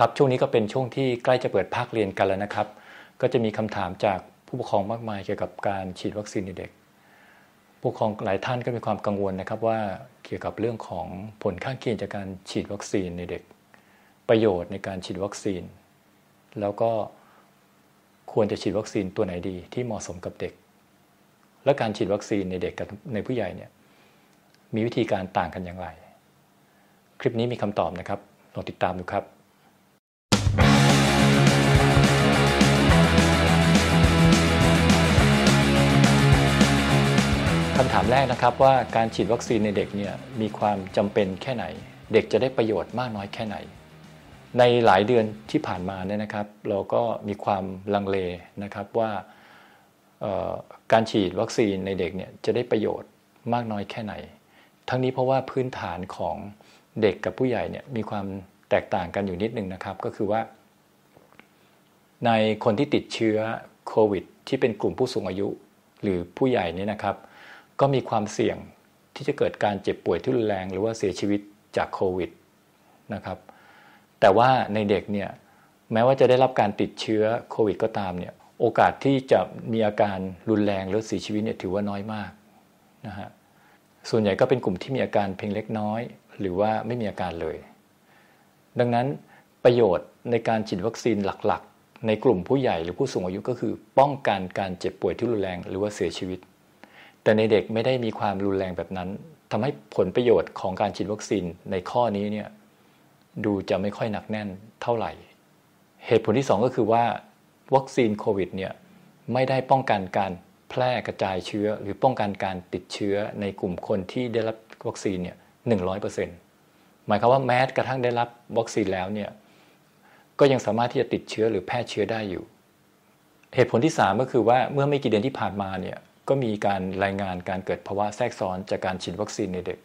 ครับช่วงนี้ก็เป็นช่วงที่ใกล้จะเปิดภาคเรียนกันแล้วนะครับ ก็จะมีคำถามจากผู้ปกครองมากมายเกี่ยวกับการฉีดวัคซีนในเด็กผู้ปกครองหลายท่านก็มีความกังวลนะครับว่าเกี่ยวกับเรื่องของผลข้างเคียงจากการฉีดวัคซีนในเด็ก ประโยชน์ในการฉีดวัคซีน แล้วก็ควรจะฉีดวัคซีนตัวไหนดีที่เหมาะสมกับเด็ก และการฉีดวัคซีนในเด็กกับในผู้ใหญ่เนี่ยมีวิธีการต่างกันอย่างไร คลิปนี้มีคำตอบนะครับลองติดตามดูครับ คำถามแรกนะครับว่าการฉีดวัคซีนในเด็กเนี่ยมีความจำเป็นแค่ไหน เด็กจะได้ประโยชน์มากน้อยแค่ไหน ในหลายเดือนที่ผ่านมาเนี่ยนะครับ เราก็มีความลังเลนะครับว่าการฉีดวัคซีนในเด็กเนี่ยจะได้ประโยชน์มากน้อยแค่ไหน ทั้งนี้เพราะว่าพื้นฐานของเด็กกับผู้ใหญ่เนี่ยมีความแตกต่างกันอยู่นิดนึงนะครับ ก็คือว่า ในคนที่ติดเชื้อโควิด ที่เป็นกลุ่มผู้สูงอายุ หรือผู้ใหญ่นี่นะครับ ก็มีความเสี่ยงที่จะเกิดการเจ็บป่วยที่รุนแรง หรือว่าเสียชีวิตจากโควิดนะครับแต่ว่าในเด็กเนี่ยแม้ว่าจะได้รับการติดเชื้อโควิดก็ตามเนี่ยโอกาสที่จะมีอาการรุนแรงหรือเสียชีวิตเนี่ยถือว่าน้อยมากนะฮะส่วนใหญ่ก็เป็นกลุ่มที่มีอาการเพียงเล็กน้อย หรือว่าไม่มีอาการเลย ดังนั้นประโยชน์ในการฉีดวัคซีนหลักๆ ในกลุ่มผู้ใหญ่หรือผู้สูงอายุก็คือ ป้องกันการเจ็บป่วยที่รุนแรง หรือว่าเสียชีวิต แต่ในเด็กไม่ได้มีความรุนแรงแบบนั้นทำให้ผลประโยชน์ของการฉีดวัคซีนในข้อนี้เนี่ยดูจะไม่ค่อยหนักแน่นเท่าไหร่ เหตุผลที่ 2 ก็คือว่าวัคซีนโควิดเนี่ยไม่ได้ป้องกันการแพร่กระจายเชื้อ หรือป้องกันการติดเชื้อในกลุ่มคนที่ได้รับวัคซีนเนี่ยหนึ่งร้อยเปอร์เซ็นต์หมายความว่าแม้กระทั่งได้รับวัคซีนแล้วเนี่ยก็ยังสามารถที่จะติดเชื้อหรือแพร่เชื้อได้อยู่ เหตุผลที่ 3 ก็คือว่าเมื่อไม่กี่เดือนที่ผ่านมาเนี่ย ก็มีการรายงานการเกิดภาวะแทรกซ้อนจากการฉีดวัคซีนในเด็ก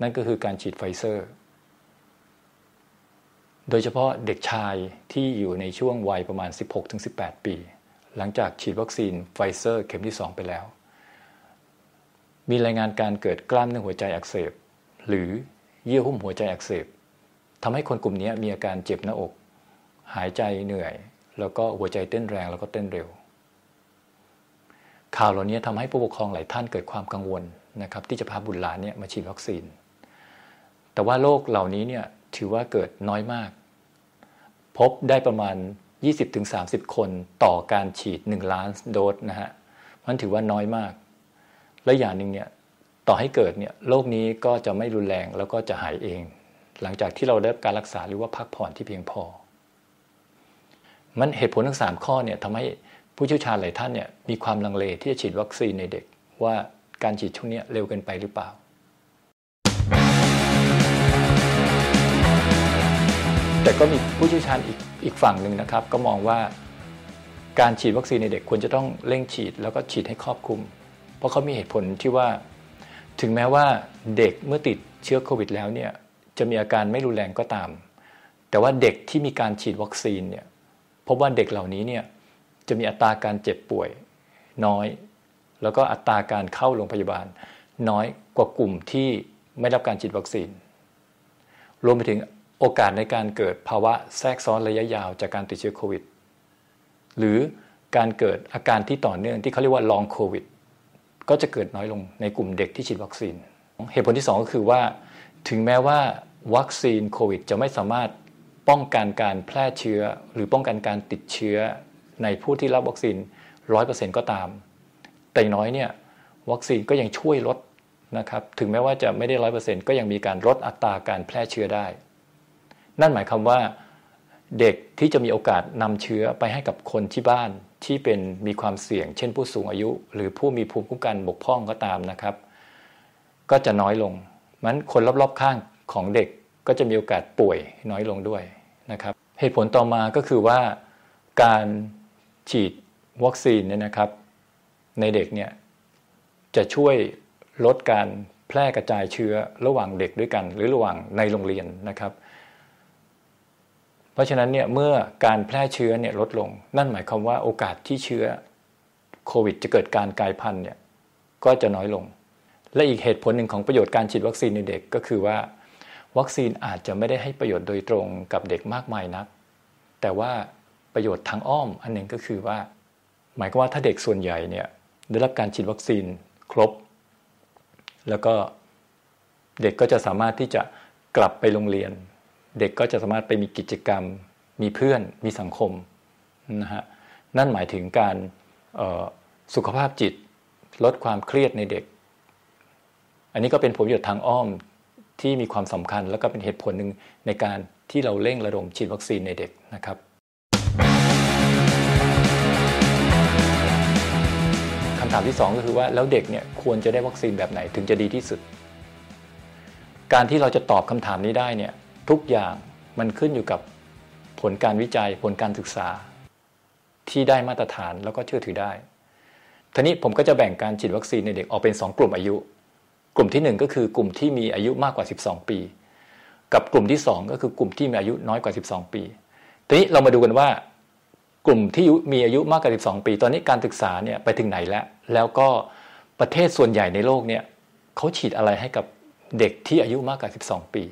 นั่นก็คือการฉีดไฟเซอร์ โดยเฉพาะเด็กชายที่อยู่ในช่วงวัยประมาณ 16-18 ปี หลังจากฉีดวัคซีนไฟเซอร์เข็มที่ 2 ไปแล้ว มีรายงานการเกิดกล้ามเนื้อหัวใจอักเสบ หรือเยื่อหุ้มหัวใจอักเสบทำให้คนกลุ่มนี้มีอาการเจ็บหน้าอก หายใจเหนื่อย แล้วก็หัวใจเต้นแรงแล้วก็เต้นเร็ว ข่าวเหล่านี้ทำให้ผู้ปกครองหลายท่านเกิดความกังวลนะครับ ที่จะพาบุตรหลานเนี่ยมาฉีดวัคซีน แต่ว่าโรคเหล่านี้เนี่ยถือว่าเกิดน้อยมาก พบได้ประมาณ 20-30 คนต่อการฉีด 1 ล้านโดสนะฮะมันถือว่าน้อยมาก และอย่างหนึ่งเนี่ยต่อให้เกิดเนี่ยโรคนี้ก็จะไม่รุนแรงแล้วก็จะหายเอง หลังจากที่เราได้การรักษาหรือว่าพักผ่อนที่เพียงพอ มันเหตุผลทั้ง 3 ข้อเนี่ยทำให้ ผู้เชี่ยวชาญหลายท่านเนี่ยมีความลังเลที่จะฉีดวัคซีนในเด็ก ว่าการฉีดช่วงนี้เร็วเกินไปหรือเปล่า แต่ก็มีผู้เชี่ยวชาญอีกอีกฝั่งหนึ่งนะครับ ก็มองว่าการฉีดวัคซีนในเด็กควรจะต้องเร่งฉีดแล้วก็ฉีดให้ครอบคลุม เพราะเขามีเหตุผลที่ว่า ถึงแม้ว่าเด็กเมื่อติดเชื้อโควิดแล้วเนี่ยจะมีอาการไม่รุนแรงก็ตาม แต่ว่าเด็กที่มีการฉีดวัคซีนเนี่ยพบว่าเด็กเหล่านี้เนี่ย จะมีอัตราการเจ็บป่วยน้อย แล้วก็อัตราการเข้าโรงพยาบาล น้อยกว่ากลุ่มที่ไม่รับการฉีดวัคซีน รวมไปถึงโอกาสในการเกิดภาวะแทรกซ้อนระยะยาวจากการติดเชื้อโควิด หรือการเกิดอาการที่ต่อเนื่องที่เขาเรียกว่าลองโควิดก็จะเกิดน้อยลงในกลุ่มเด็กที่ฉีดวัคซีน เหตุผลที่ 2 ก็คือว่าถึงแม้ว่าวัคซีนโควิด จะไม่สามารถป้องกันการแพร่เชื้อ หรือป้องกันการติดเชื้อ ในผู้ที่รับวัคซีนร้อยเปอร์เซ็นต์ก็ตาม แต่น้อยเนี่ยวัคซีนก็ยังช่วยลดนะครับถึงแม้ว่าจะไม่ได้ร้อยเปอร์เซ็นต์ก็ยังมีการลดอัตราการแพร่เชื้อได้ นั่นหมายความว่าเด็กที่จะมีโอกาสนำเชื้อไปให้กับคนที่บ้านที่เป็นมีความเสี่ยง เช่นผู้สูงอายุ หรือผู้มีภูมิคุ้มกันบกพร่องก็ตามนะครับ ก็จะน้อยลงมันคนรอบๆข้างของเด็กก็จะมีโอกาสป่วยน้อยลงด้วยนะครับ เหตุผลต่อมาก็คือว่าการ ฉีดวัคซีนเนี่ยนะครับ ในเด็กเนี่ยจะช่วยลดการแพร่กระจายเชื้อระหว่างเด็กด้วยกัน หรือระหว่างในโรงเรียนนะครับ เพราะฉะนั้นเนี่ยเมื่อการแพร่เชื้อเนี่ยลดลง นั่นหมายความว่าโอกาสที่เชื้อโควิด จะเกิดการกลายพันธุ์เนี่ยก็จะน้อยลง และอีกเหตุผลหนึ่งของประโยชน์การฉีดวัคซีนในเด็กก็คือว่า วัคซีนอาจจะไม่ได้ให้ประโยชน์โดยตรงกับเด็กมากมายนัก แต่ว่า ประโยชน์ทางอ้อมอันหนึ่งก็คือว่า หมายความว่าถ้าเด็กส่วนใหญ่เนี่ยได้รับการฉีดวัคซีนครบ แล้วก็เด็กก็จะสามารถที่จะกลับไปโรงเรียน เด็กก็จะสามารถไปมีกิจกรรม มีเพื่อนมีสังคมนะฮะนั่นหมายถึงการสุขภาพจิตลดความเครียดในเด็ก อันนี้ก็เป็นผลประโยชน์ทางอ้อมที่มีความสำคัญ แล้วก็เป็นเหตุผลหนึ่งในการที่เราเร่งระดมฉีดวัคซีนในเด็กนะครับำถามที่ 2 ก็คือว่าแล้วเด็กเนี่ยควรจะได้วัคซีนแบบไหนถึงจะดีที่สุด การที่เราจะตอบคำถามนี้ได้เนี่ยทุกอย่างมันขึ้นอยู่กับผลการวิจัยผลการศึกษา ที่ได้มาตรฐานแล้วก็เชื่อถือได้ทีนี้ผมก็จะแบ่งการฉีดวัคซีนในเด็กออกเป็น 2 กลุ่มอายุ กลุ่มที่ 1 ก็คือกลุ่มที่มีอายุมากกว่า 12 ปี กับกลุ่มที่ 2 ก็คือกลุ่มที่มีอายุน้อยกว่า 12 ปี ทีนี้เรามาดูกันว่า กลุ่มที่มีอายุมากกว่า 12 ปี ตอนนี้การศึกษาเนี่ยไปถึงไหนแล้ว แล้วก็ประเทศส่วนใหญ่ในโลกเนี่ยเขาฉีดอะไรให้กับเด็กที่อายุมากกว่า 12 ปี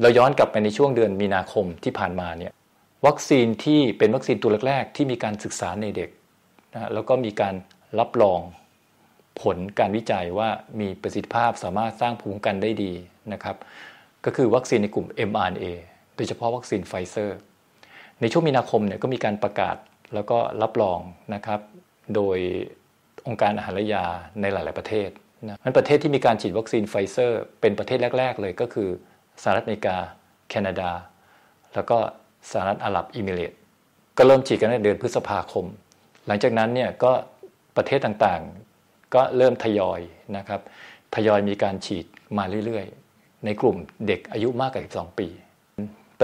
เราย้อนกลับไปในช่วงเดือนมีนาคมที่ผ่านมาเนี่ยวัคซีนที่เป็นวัคซีนตัวแรกๆที่มีการศึกษาในเด็กนะแล้วก็มีการรับรองผลการวิจัยว่ามีประสิทธิภาพสามารถสร้างภูมิคุ้มกันได้ดีนะครับ ก็คือวัคซีนในกลุ่ม mRNA โดยเฉพาะวัคซีนไฟเซอร์ ในช่วงมีนาคมเนี่ยก็มีการประกาศแล้วก็รับรองนะครับ โดยองค์การอาหารและยาในหลาย ๆประเทศนะมันประเทศที่มีการฉีดวัคซีนไฟเซอร์ เป็นประเทศแรก ๆ เลยก็คือสหรัฐอเมริกา แคนาดา แล้วก็สหรัฐอาหรับเอมิเรตส์ก็เริ่มฉีดกันในเดือนพฤษภาคม หลังจากนั้นเนี่ยก็ประเทศต่างๆ ก็เริ่มทยอยนะครับ ทยอยมีการฉีดมาเรื่อย ๆ ในกลุ่มเด็กอายุมากกว่า 12 ปี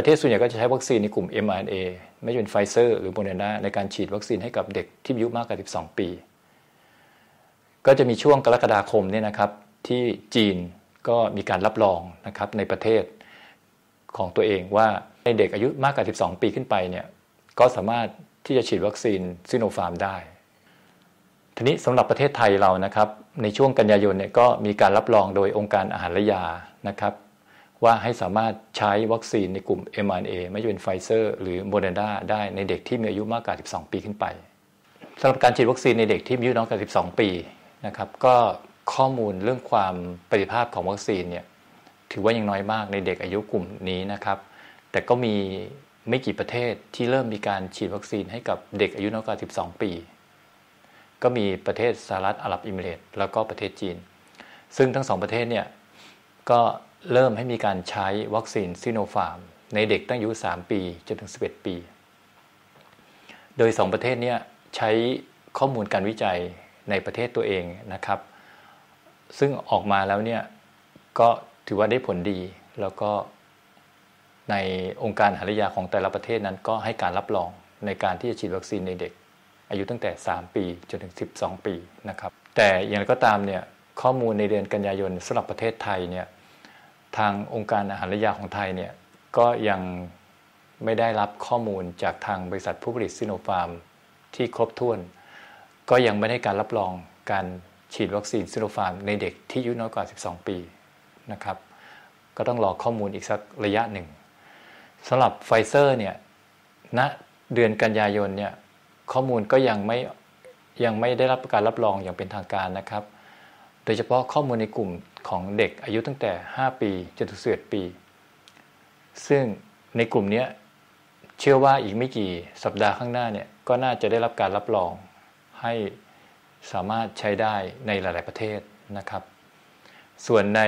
ประเทศส่วนใหญ่ก็จะใช้วัคซีนในกลุ่ม mRNA ไม่เป็นไฟเซอร์หรือโมเดอร์นาในการฉีดวัคซีนให้กับเด็กที่อายุมากกว่า 12 ปี ก็จะมีช่วงกรกฎาคมเนี่ยนะครับที่จีนก็มีการรับรองนะครับในประเทศของตัวเองว่าในเด็กอายุมากกว่า 12 ปีขึ้นไปเนี่ยก็สามารถที่จะฉีดวัคซีนซิโนฟาร์มได้ ทีนี้สำหรับประเทศไทยเรานะครับในช่วงกันยายนเนี่ยก็มีการรับรองโดยองค์การอาหารและยานะครับ ว่าให้สามารถใช้วัคซีนในกลุ่ม mRNA ไม่ว่าจะเป็นไฟเซอร์หรือโมเดอร์นาได้ในเด็กที่มีอายุมากกว่า 12 ปีขึ้นไปสำหรับการฉีดวัคซีนในเด็กที่มีอายุน้อยกว่า 12 ปีนะครับก็ข้อมูลเรื่องความประสิทธิภาพของวัคซีนเนี่ยถือว่ายังน้อยมากในเด็กอายุกลุ่มนี้นะครับ แต่ก็มีไม่กี่ประเทศที่เริ่มมีการฉีดวัคซีนให้กับเด็กอายุน้อยกว่า 12 ปี ก็มีประเทศสหรัฐอาหรับอิมิเรตแล้วก็ประเทศจีน ซึ่งทั้งสองประเทศเนี่ยก็ เริ่มให้มีการใช้วัคซีนซิโนฟาร์ม ในเด็กตั้งอายุ 3 ปีจนถึง 11 ปี โดย 2 ประเทศนี้ใช้ข้อมูลการวิจัยในประเทศตัวเองนะครับ ซึ่งออกมาแล้วเนี่ยก็ถือว่าได้ผลดี แล้วก็ในองค์การหารยาของแต่ละประเทศนั้นก็ให้การรับรองในการที่จะฉีดวัคซีนในเด็ก อายุตั้งแต่ 3 ปีจนถึง 12 ปีนะครับ แต่อย่างไรก็ตามเนี่ยข้อมูลในเดือนกันยายนสำหรับประเทศไทยเนี่ย ทางองค์การอาหารและยาของไทยเนี่ยก็ยังไม่ได้รับข้อมูลจากทางบริษัทผู้ผลิตซิโนฟาร์มที่ครบถ้วน ก็ยังไม่ได้การรับรองการฉีดวัคซีนซิโนฟาร์มในเด็กที่อายุน้อยกว่า 12 ปีนะครับ ก็ต้องรอข้อมูลอีกสักระยะหนึ่งสำหรับไฟเซอร์เนี่ยณนะเดือนกันยายนเนี่ยข้อมูลก็ยังไม่ยังไม่ได้รับการรับรองอย่างเป็นทางการนะครับ โดยเฉพาะข้อมูลในกลุ่มของเด็กอายุตั้งแต่ 5 ปีจนถึง11ปี ซึ่งในกลุ่มนี้เชื่อว่าอีกไม่กี่สัปดาห์ข้างหน้าเนี่ยก็น่าจะได้รับการรับรองให้สามารถใช้ได้ในหลาย ๆประเทศนะครับ ส่วนใน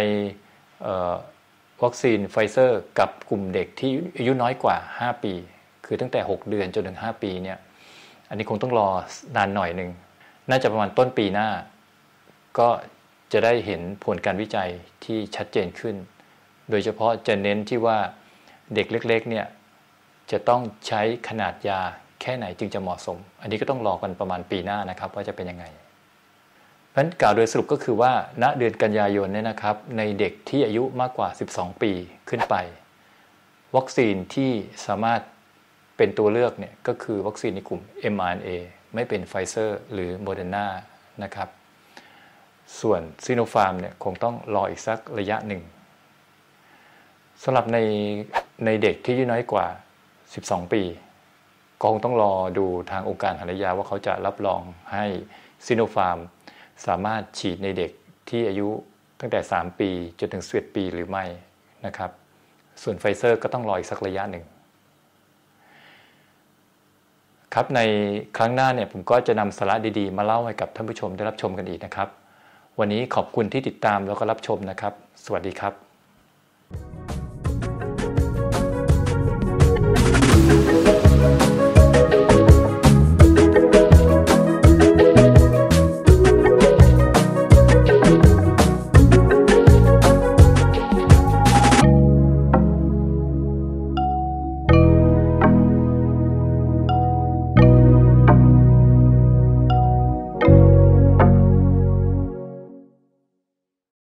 วัคซีนไฟเซอร์กับกลุ่มเด็กที่อายุน้อยกว่า 5 ปี คือตั้งแต่ 6 เดือนจนถึง 5 ปีเนี่ยอันนี้คงต้องรอนานหน่อยหนึ่งน่าจะประมาณต้นปีหน้า ก็ จะได้เห็นผลการวิจัยที่ชัดเจนขึ้น โดยเฉพาะจะเน้นที่ว่าเด็กเล็กๆเนี่ยจะต้องใช้ขนาดยาแค่ไหนจึงจะเหมาะสม อันนี้ก็ต้องรอกันประมาณปีหน้านะครับ ว่าจะเป็นยังไงเพราะฉะนั้นกล่าวโดยสรุปก็คือว่า ณเดือนกันยายนเนี่ยนะครับ ในเด็กที่อายุมากกว่า 12 ปีขึ้นไป วัคซีนที่สามารถเป็นตัวเลือกเนี่ยก็คือวัคซีนในกลุ่ม mRNA ไม่ว่าเป็นไฟเซอร์หรือโมเดอร์นานะครับ ส่วนซีโนฟาร์มเนี่ยคงต้องรออีกสักระยะหนึ่งสำหรับในในเด็กที่อายุน้อยกว่า 12 ปี ก็คงต้องรอดูทางองค์การหายาว่าเขาจะรับรองให้ซิโนฟาร์มสามารถฉีดในเด็กที่อายุตั้งแต่ 3 ปีจนถึง11ปีหรือไม่นะครับ ส่วนไฟเซอร์ก็ต้องรออีกสักระยะหนึ่งครับในครั้งหน้าเนี่ยผมก็จะนำสาระดีๆ มาเล่าให้กับท่านผู้ชมได้รับชมกันอีกนะครับ วันนี้ขอบคุณที่ติดตามแล้วก็รับชมนะครับ สวัสดีครับ